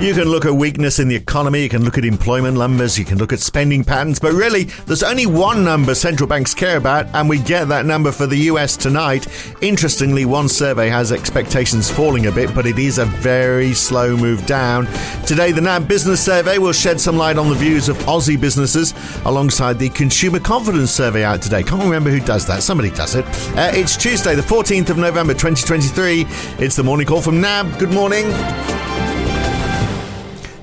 You can look at weakness in the economy, you can look at employment numbers, you can look at spending patterns, but really, there's only one number central banks care about, and we get that number for the US tonight. Interestingly, one survey has expectations falling a bit, but it is a very slow move down. Today, the NAB Business Survey will shed some light on the views of Aussie businesses alongside the Consumer Confidence Survey out today. Can't remember who does that, somebody does it. Uh, it's Tuesday, the 14th of November 2023. It's the morning call from NAB. Good morning.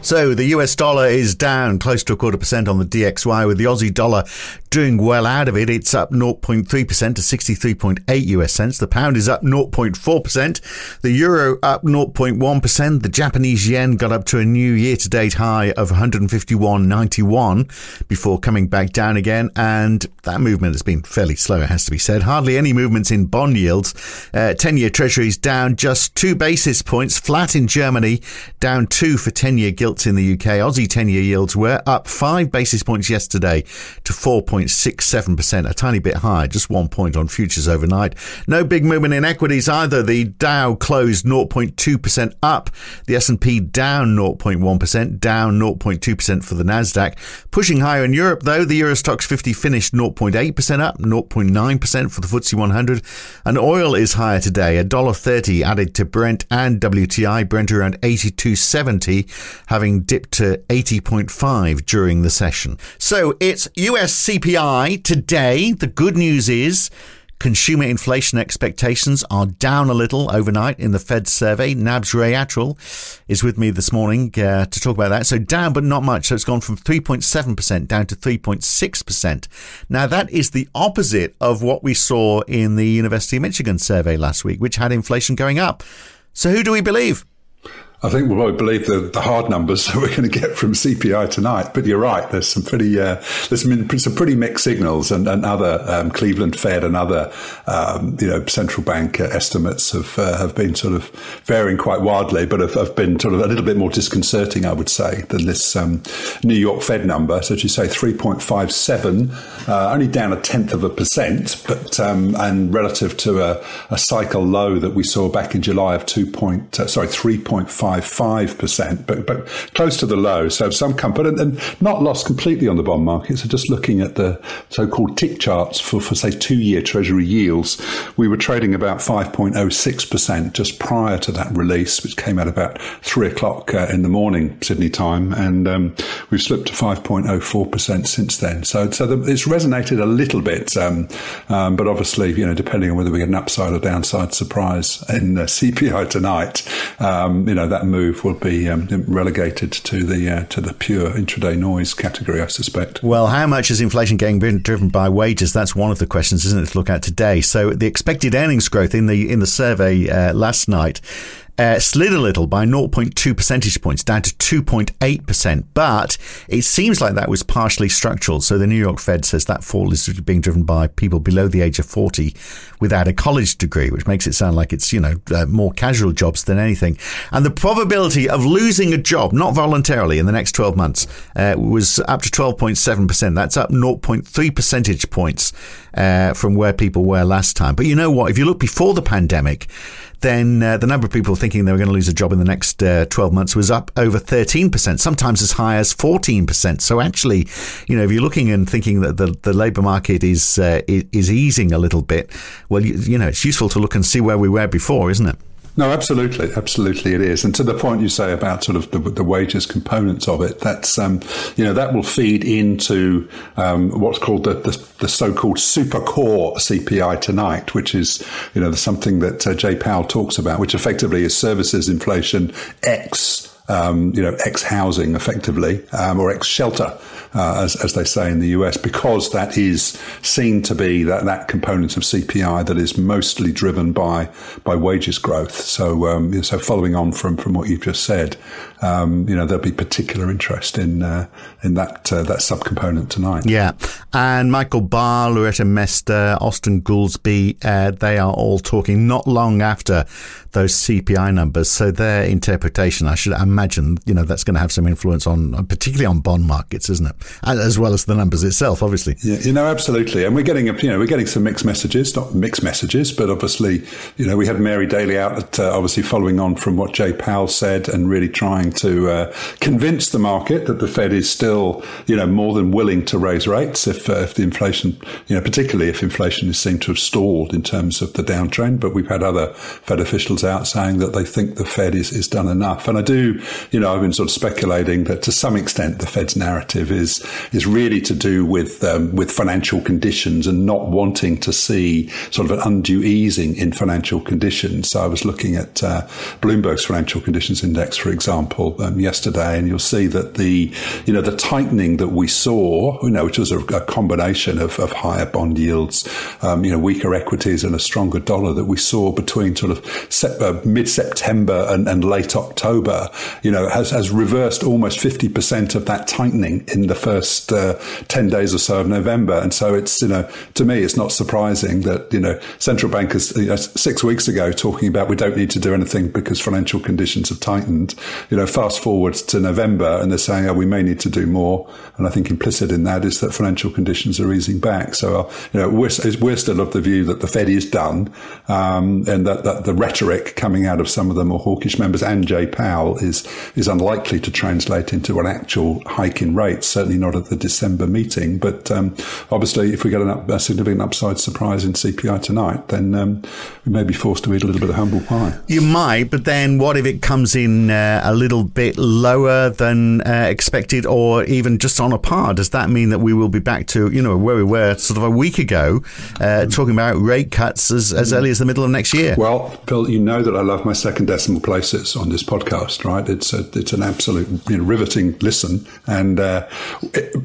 So the US dollar is down close to a quarter percent on the DXY with the Aussie dollar doing well out of it. It's up 0.3% to 63.8 US cents. The pound is up 0.4%. The euro up 0.1%. The Japanese yen got up to a new year to date high of 151.91 before coming back down again. And that movement has been fairly slow, it has to be said. Hardly any movements in bond yields. 10 uh, year treasuries down just two basis points, flat in Germany, down two for 10 year gilt in the UK. Aussie 10 year yields were up five basis points yesterday to 4.67%, a tiny bit higher, just one point on futures overnight. No big movement in equities either. The Dow closed 0.2% up, the S&P down 0.1%, down 0.2% for the Nasdaq. Pushing higher in Europe though, the Euro Stoxx 50 finished 0.8% up, 0.9% for the FTSE 100, and oil is higher today, $1.30 added to Brent and WTI, Brent around 82.70, having having dipped to 80.5 during the session. So it's US CPI today. The good news is Consumer inflation expectations are down a little overnight in the Fed survey. NAB's Ray Attrill is with me this morning uh, to talk about that. So down, but not much. So it's gone from 3.7% down to 3.6%. Now that is the opposite of what we saw in the University of Michigan survey last week, which had inflation going up. So who do we believe? I think we'll probably believe the, the hard numbers that we're going to get from CPI tonight. But you're right. There's some pretty uh, there's some, pretty mixed signals, and, and other um, Cleveland Fed and other um, you know central bank uh, estimates have uh, have been sort of varying quite wildly, but have, have, been sort of a little bit more disconcerting, I would say, than this um, New York Fed number. So, as you say, 3.57, uh, only down a tenth of a percent, but um, and relative to a, a, cycle low that we saw back in July of two point uh, sorry 3.5 0.55%, but, but close to the low. So some comfort and, and not lost completely on the bond market. So just looking at the so-called tick charts for, for say, two-year Treasury yields, we were trading about 5.06% just prior to that release, which came out about three o'clock uh, in the morning, Sydney time. And um, we've slipped to 5.04% since then. So, so the, it's resonated a little bit, um, um, but obviously, you know, depending on whether we get an upside or downside surprise in uh, CPI tonight, um, you know, that that move will be um, relegated to the uh, to the pure intraday noise category, I suspect. Well, how much is inflation getting driven by wages? That's one of the questions, isn't it, to look at today. So the expected earnings growth in the in the survey uh, last night uh, slid a little by 0.2 percentage points down to 2.8%, but it seems like that was partially structural. So the New York Fed says that fall is being driven by people below the age of 40 without a college degree, which makes it sound like it's, you know, uh, more casual jobs than anything. And the probability of losing a job, not voluntarily, in the next 12 months uh, was up to 12.7%. That's up 0.3 percentage points uh, from where people were last time. But you know what? If you look before the pandemic, then uh, the number of people thinking they were going to lose a job in the next uh, 12 months was up over 13%, sometimes as high as 14%. So actually, you know, if you're looking and thinking that the, the labour market is, uh, is easing a little bit, well, you, you know, it's useful to look and see where we were before, isn't it? No, absolutely, absolutely, it is. And to the point you say about sort of the, the wages components of it, that's um, you know that will feed into um, what's called the, the, the, so-called super core CPI tonight, which is you know something that uh, Jay Powell talks about, which effectively is services inflation x um, you know, ex housing effectively, um, or ex shelter, uh, as, as they say in the US, because that is seen to be that, that component of CPI that is mostly driven by by wages growth. So, um, so following on from, from what you've just said, um, you know, there'll be particular interest in uh, in that uh, that subcomponent tonight. Yeah, and Michael Barr, Loretta Mester, Austin Goolsbee, uh, they are all talking not long after those CPI numbers. So their interpretation, I should imagine imagine you know that's going to have some influence on, particularly on bond markets, isn't it? As well as the numbers itself, obviously. Yeah, you know, absolutely. And we're getting, you know, we're getting some mixed messages, not mixed messages, but obviously, you know, we had Mary Daly out, at, uh, obviously following on from what Jay Powell said, and really trying to uh, convince the market that the Fed is still, you know, more than willing to raise rates if uh, if the inflation, you know, particularly if inflation is seen to have stalled in terms of the downtrend. But we've had other Fed officials out saying that they think the Fed is, is done enough. And I do, you know, I've been sort of speculating that to some extent the Fed's narrative is is really to do with um, with financial conditions and not wanting to see sort of an undue easing in financial conditions. So I was looking at uh, Bloomberg's financial conditions index, for example, um, yesterday, and you'll see that the you know the tightening that we saw, you know, which was a, a combination of, of higher bond yields, um, you know, weaker equities and a stronger dollar that we saw between sort of uh, mid September and, and, late October, you know, has, has reversed almost 50% of that tightening in the first uh, 10 days or so of November. And so it's, you know, to me, it's not surprising that, you know, central bankers you know, six weeks ago talking about we don't need to do anything because financial conditions have tightened, you know, fast forward to November and they're saying, oh, we may need to do more. And I think implicit in that is that financial conditions are easing back. So, uh, you know, we're, we're still of the view that the Fed is done um, and that, that the rhetoric coming out of some of the more hawkish members and Jay Powell is is unlikely to translate into an actual hike in rates. Certainly not at the December meeting. But um, obviously, if we get up, a significant upside surprise in CPI tonight, then um, we may be forced to eat a little bit of humble pie. You might, but then what if it comes in uh, a little bit lower than uh, expected, or even just on a par? Does that mean that we will be back to you know where we were sort of a week ago, uh, talking about rate cuts as, as early as the middle of next year? Well, Phil, you know that I love my second decimal places on this podcast, right? It's a, it's an absolute you know, riveting listen, and uh, it,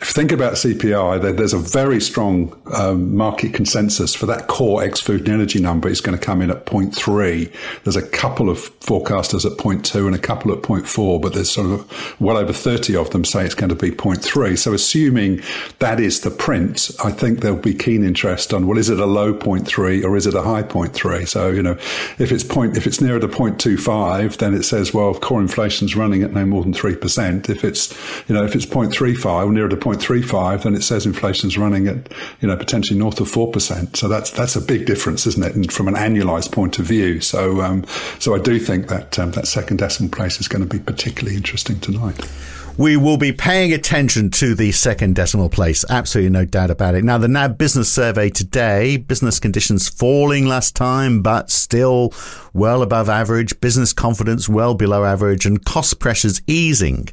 if you think about CPI, there's a very strong um, market consensus for that core ex food and energy number is going to come in at 0.3. There's a couple of forecasters at 0.2 and a couple at 0.4, but there's sort of well over 30 of them say it's going to be 0.3. So assuming that is the print, I think there'll be keen interest on, well, is it a low 0.3 or is it a high 0.3? So, you know, if it's point, if it's nearer to 0.25, then it says, well, core inflation's running at no more than 3%. If it's, you know, if it's 0.35 or to 0.35, then it says inflation's running at, you know, potentially north of 4%. So that's, that's a big difference, isn't it? And from an annualized point of view. So, um, so I do think that, um, that second decimal place is going to be particularly interesting tonight. We will be paying attention to the second decimal place. Absolutely no doubt about it. Now, the NAB business survey today, business conditions falling last time, but still well above average, business confidence well below average, and cost pressures easing.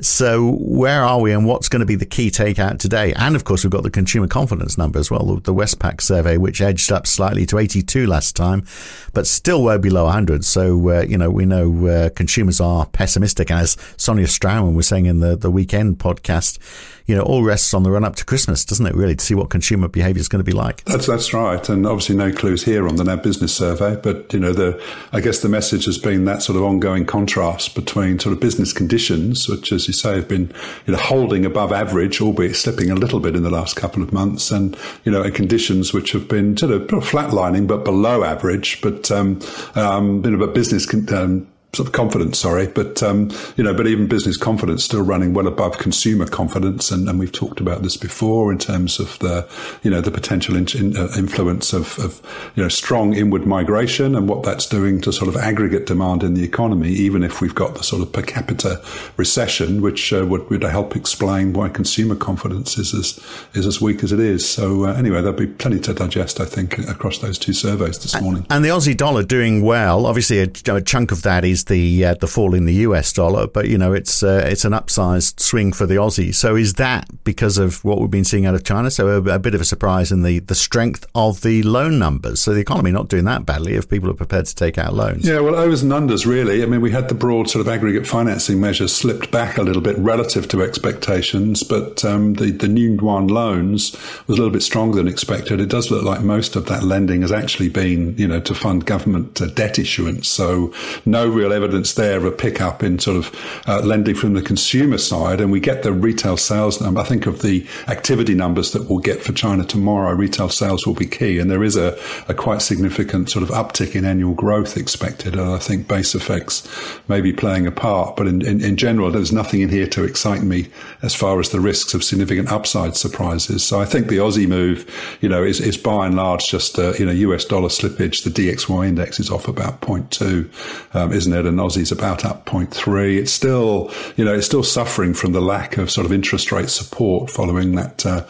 So where are we and what's going to be the key takeout today? And of course, we've got the consumer confidence number as well, the Westpac survey, which edged up slightly to 82 last time, but still way below 100. So, uh, you know, we know uh, consumers are pessimistic. And as Sonia Straumann was saying in the, the weekend podcast, you know, all rests on the run up to Christmas, doesn't it, really, to see what consumer behaviour is going to be like? That's that's right. And obviously, no clues here on the NAB business survey. But, you know, the I guess the message has been that sort of ongoing contrast between sort of business conditions, which, as you say, have been, you know, holding above average, albeit slipping a little bit in the last couple of months, and, you know, conditions which have been sort of flatlining, but below average, but, um, um, you know, but business con- um, sort of confidence, sorry, but um, you know, but even business confidence still running well above consumer confidence, and, and we've talked about this before in terms of the you know the potential in, in, uh, influence of, of, you know strong inward migration and what that's doing to sort of aggregate demand in the economy, even if we've got the sort of per capita recession, which uh, would, would help explain why consumer confidence is as is as weak as it is. So uh, anyway, there'll be plenty to digest, I think, across those two surveys this morning. And the Aussie dollar doing well. Obviously, a, a chunk of that is the uh, the fall in the US dollar, but you know it's uh, it's an upsized swing for the Aussie. So is that because of what we've been seeing out of China? So a, a, bit of a surprise in the the strength of the loan numbers. So the economy not doing that badly if people are prepared to take out loans. Yeah, well, overs and unders really. I mean, we had the broad sort of aggregate financing measures slipped back a little bit relative to expectations, but um, the the new loans was a little bit stronger than expected. It does look like most of that lending has actually been you know to fund government uh, debt issuance. So no real real evidence there of a pickup in sort of uh, lending from the consumer side, and we get the retail sales number. I think of the activity numbers that we'll get for China tomorrow. Retail sales will be key, and there is a, a quite significant sort of uptick in annual growth expected. And I think base effects may be playing a part, but in, in, in general, there's nothing in here to excite me as far as the risks of significant upside surprises. So I think the Aussie move, you know, is, is by and large just uh, you know US dollar slippage. The DXY index is off about 0.2, um, isn't it? And Aussie's about up 0.3. It's still you know it's still suffering from the lack of sort of interest rate support following that uh,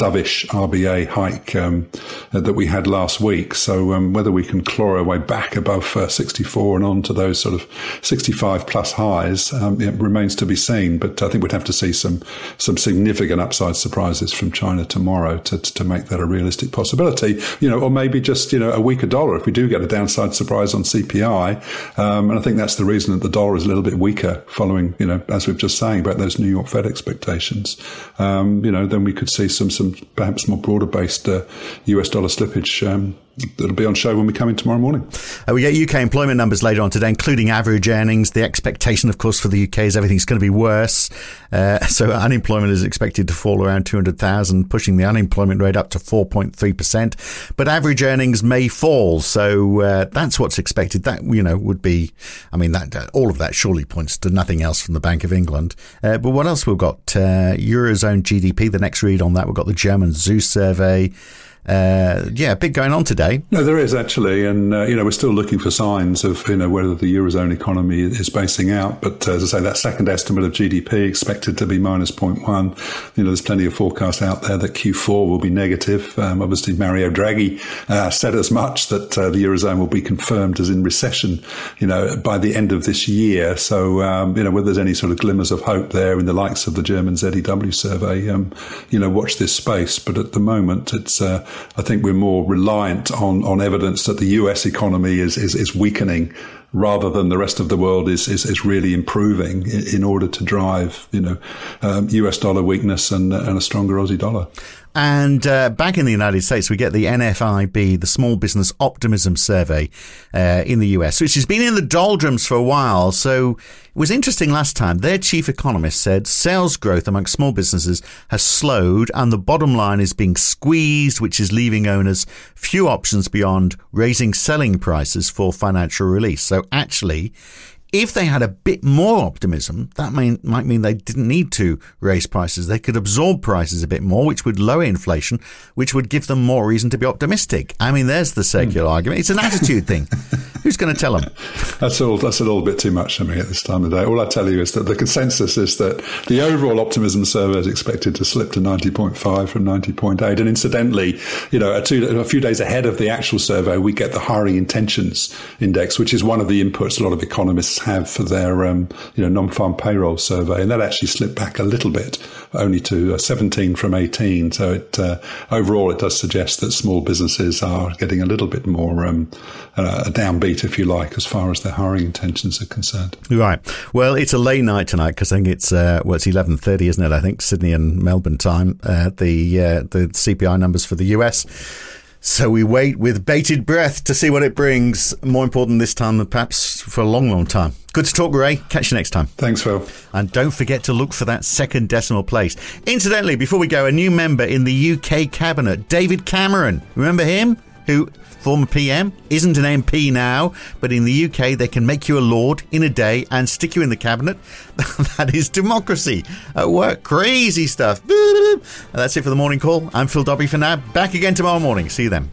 dovish RBA hike um, that we had last week. So um, whether we can claw our way back above uh, 64 and on to those sort of 65 plus highs um, remains to be seen. But I think we'd have to see some some significant upside surprises from China tomorrow to, to make that a realistic possibility. You know, or maybe just you know a weaker dollar if we do get a downside surprise on CPI. Um, and I think that's the reason that the dollar is a little bit weaker following you know as we've just saying about those New York Fed expectations. Um, you know, then we could see some some perhaps more broader based uh, US dollar slippage um, that'll be on show when we come in tomorrow morning. Uh, we get UK employment numbers later on today, including average earnings. The expectation, of course, for the UK is everything's going to be worse. Uh, so unemployment is expected to fall around 200,000, pushing the unemployment rate up to 4.3%. But average earnings may fall. So uh, that's what's expected. That, you know, would be, I mean, that all of that surely points to nothing else from the Bank of England. Uh, but what else we've got? Uh, Eurozone GDP, the next read on that. We've got the German ZEW survey uh, yeah, big going on today. No, there is actually, and uh, you know we're still looking for signs of you know whether the eurozone economy is basing out. But uh, as I say, that second estimate of GDP expected to be minus 0.1. You know, there's plenty of forecasts out there that Q4 will be negative. Um, obviously, Mario Draghi uh, said as much that uh, the eurozone will be confirmed as in recession. You know, by the end of this year. So um, you know, whether there's any sort of glimmers of hope there in the likes of the German ZEW survey, um, you know, watch this space. But at the moment, it's uh, I think we're more reliant on, on evidence that the US economy is, is, is weakening rather than the rest of the world is, is, is really improving in, order to drive, you know, um, US dollar weakness and, and a stronger Aussie dollar. And uh, back in the United States, we get the NFIB, the Small Business Optimism Survey uh, in the US, which has been in the doldrums for a while. So it was interesting last time. Their chief economist said sales growth among small businesses has slowed and the bottom line is being squeezed, which is leaving owners few options beyond raising selling prices for financial release. So actually, if they had a bit more optimism, that may, might mean they didn't need to raise prices. They could absorb prices a bit more, which would lower inflation, which would give them more reason to be optimistic. I mean, there's the circular mm. argument. It's an attitude thing. Who's going to tell them? That's all. That's a little bit too much for me at this time of day. All I tell you is that the consensus is that the overall optimism survey is expected to slip to 90.5 from 90.8. And incidentally, you know, a, two, a few days ahead of the actual survey, we get the hiring intentions index, which is one of the inputs a lot of economists have for their um, you know non-farm payroll survey, and that actually slipped back a little bit, only to uh, 17 from 18. So it uh, overall it does suggest that small businesses are getting a little bit more um, uh, a if you like, as far as their hiring intentions are concerned. Right. Well, it's a late night tonight because I think it's uh, well, it's 11:30, isn't it? I think Sydney and Melbourne time. Uh, the uh, the CPI numbers for the US. So we wait with bated breath to see what it brings. More important this time than perhaps for a long, long time. Good to talk, Ray. Catch you next time. Thanks, Phil. And don't forget to look for that second decimal place. Incidentally, before we go, a new member in the UK cabinet, David Cameron. Remember him? Who former PM, isn't an MP now, but in the UK they can make you a lord in a day and stick you in the cabinet. that is democracy at work. Crazy stuff. That's it for the morning call. I'm Phil Dobbie for now. Back again tomorrow morning. See you then.